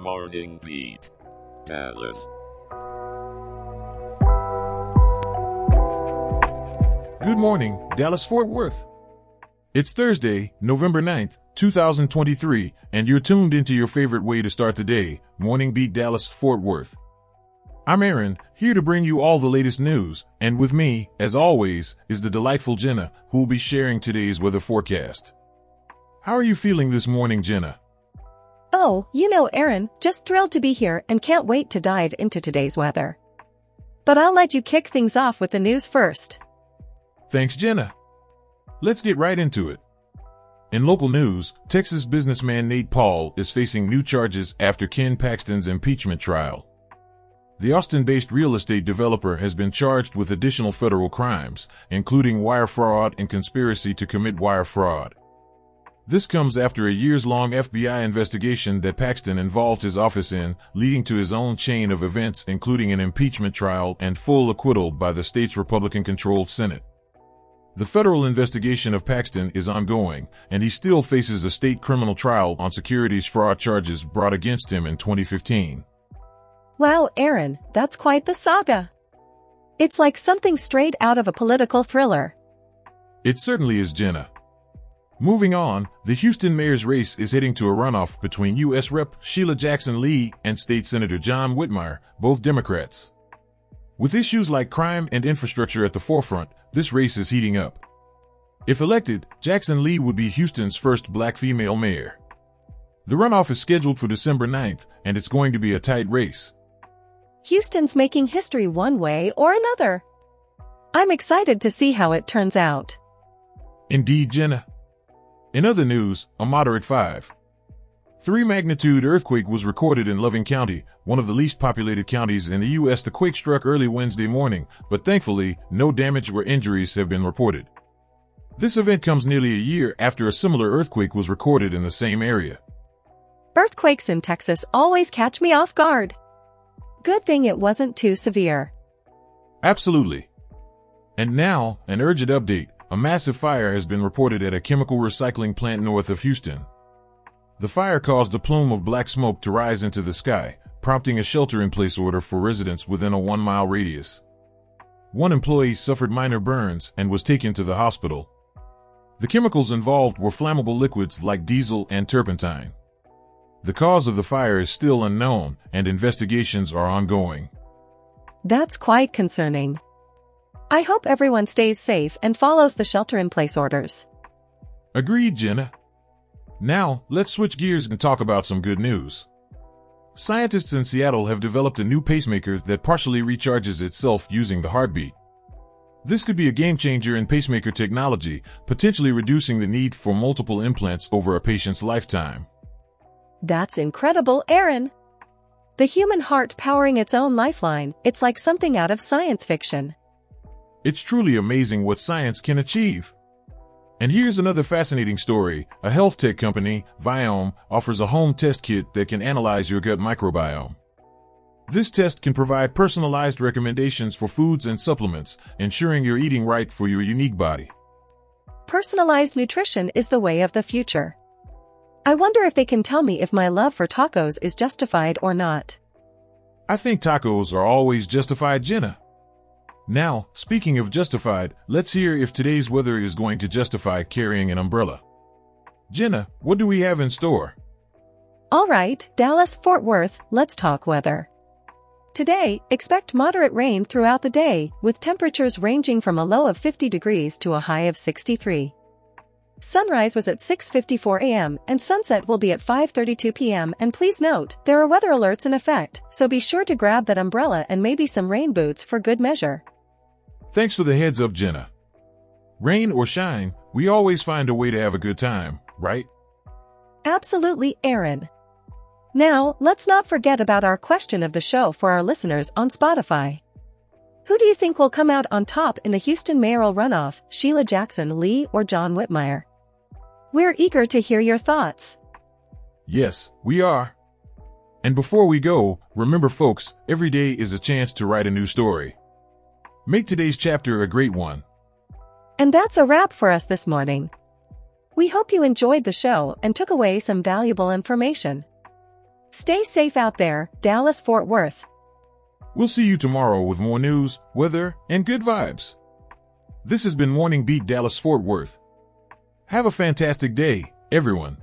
Morning Beat. Dallas. Good morning, Dallas Fort Worth. It's Thursday, November 9th, 2023, and you're tuned into your favorite way to start the day, Morning Beat Dallas Fort Worth. I'm Aaron, here to bring you all the latest news, and with me, as always, is the delightful Jenna, who will be sharing today's weather forecast. How are you feeling this morning, Jenna? Oh, you know, Aaron, just thrilled to be here and can't wait to dive into today's weather. But I'll let you kick things off with the news first. Thanks, Jenna. Let's get right into it. In local news, Texas businessman Nate Paul is facing new charges after Ken Paxton's impeachment trial. The Austin-based real estate developer has been charged with additional federal crimes, including wire fraud and conspiracy to commit wire fraud. This comes after a years-long FBI investigation that Paxton involved his office in, leading to his own chain of events including an impeachment trial and full acquittal by the state's Republican-controlled Senate. The federal investigation of Paxton is ongoing, and he still faces a state criminal trial on securities fraud charges brought against him in 2015. Wow, Aaron, that's quite the saga. It's like something straight out of a political thriller. It certainly is, Jenna. Moving on, the Houston mayor's race is heading to a runoff between U.S. Rep. Sheila Jackson Lee and State Senator John Whitmire, both Democrats. With issues like crime and infrastructure at the forefront, this race is heating up. If elected, Jackson Lee would be Houston's first black female mayor. The runoff is scheduled for December 9th, and it's going to be a tight race. Houston's making history one way or another. I'm excited to see how it turns out. Indeed, Jenna. In other news, a moderate 5. 3 magnitude earthquake was recorded in Loving County, one of the least populated counties in the U.S. The quake struck early Wednesday morning, but thankfully, no damage or injuries have been reported. This event comes nearly a year after a similar earthquake was recorded in the same area. Earthquakes in Texas always catch me off guard. Good thing it wasn't too severe. Absolutely. And now, an urgent update. A massive fire has been reported at a chemical recycling plant north of Houston. The fire caused a plume of black smoke to rise into the sky, prompting a shelter-in-place order for residents within a one-mile radius. One employee suffered minor burns and was taken to the hospital. The chemicals involved were flammable liquids like diesel and turpentine. The cause of the fire is still unknown and investigations are ongoing. That's quite concerning. I hope everyone stays safe and follows the shelter-in-place orders. Agreed, Jenna. Now, let's switch gears and talk about some good news. Scientists in Seattle have developed a new pacemaker that partially recharges itself using the heartbeat. This could be a game changer in pacemaker technology, potentially reducing the need for multiple implants over a patient's lifetime. That's incredible, Aaron. The human heart powering its own lifeline, it's like something out of science fiction. It's truly amazing what science can achieve. And here's another fascinating story. A health tech company, Viome, offers a home test kit that can analyze your gut microbiome. This test can provide personalized recommendations for foods and supplements, ensuring you're eating right for your unique body. Personalized nutrition is the way of the future. I wonder if they can tell me if my love for tacos is justified or not. I think tacos are always justified, Jenna. Now, speaking of justified, let's hear if today's weather is going to justify carrying an umbrella. Jenna, what do we have in store? All right, Dallas, Fort Worth, let's talk weather. Today, expect moderate rain throughout the day, with temperatures ranging from a low of 50 degrees to a high of 63. Sunrise was at 6.54 a.m. and sunset will be at 5.32 p.m. and please note, there are weather alerts in effect, so be sure to grab that umbrella and maybe some rain boots for good measure. Thanks for the heads up, Jenna. Rain or shine, we always find a way to have a good time, right? Absolutely, Aaron. Now, let's not forget about our question of the show for our listeners on Spotify. Who do you think will come out on top in the Houston mayoral runoff, Sheila Jackson Lee or John Whitmire? We're eager to hear your thoughts. Yes, we are. And before we go, remember folks, every day is a chance to write a new story. Make today's chapter a great one. And that's a wrap for us this morning. We hope you enjoyed the show and took away some valuable information. Stay safe out there, Dallas Fort Worth. We'll see you tomorrow with more news, weather, and good vibes. This has been Morning Beat Dallas Fort Worth. Have a fantastic day, everyone.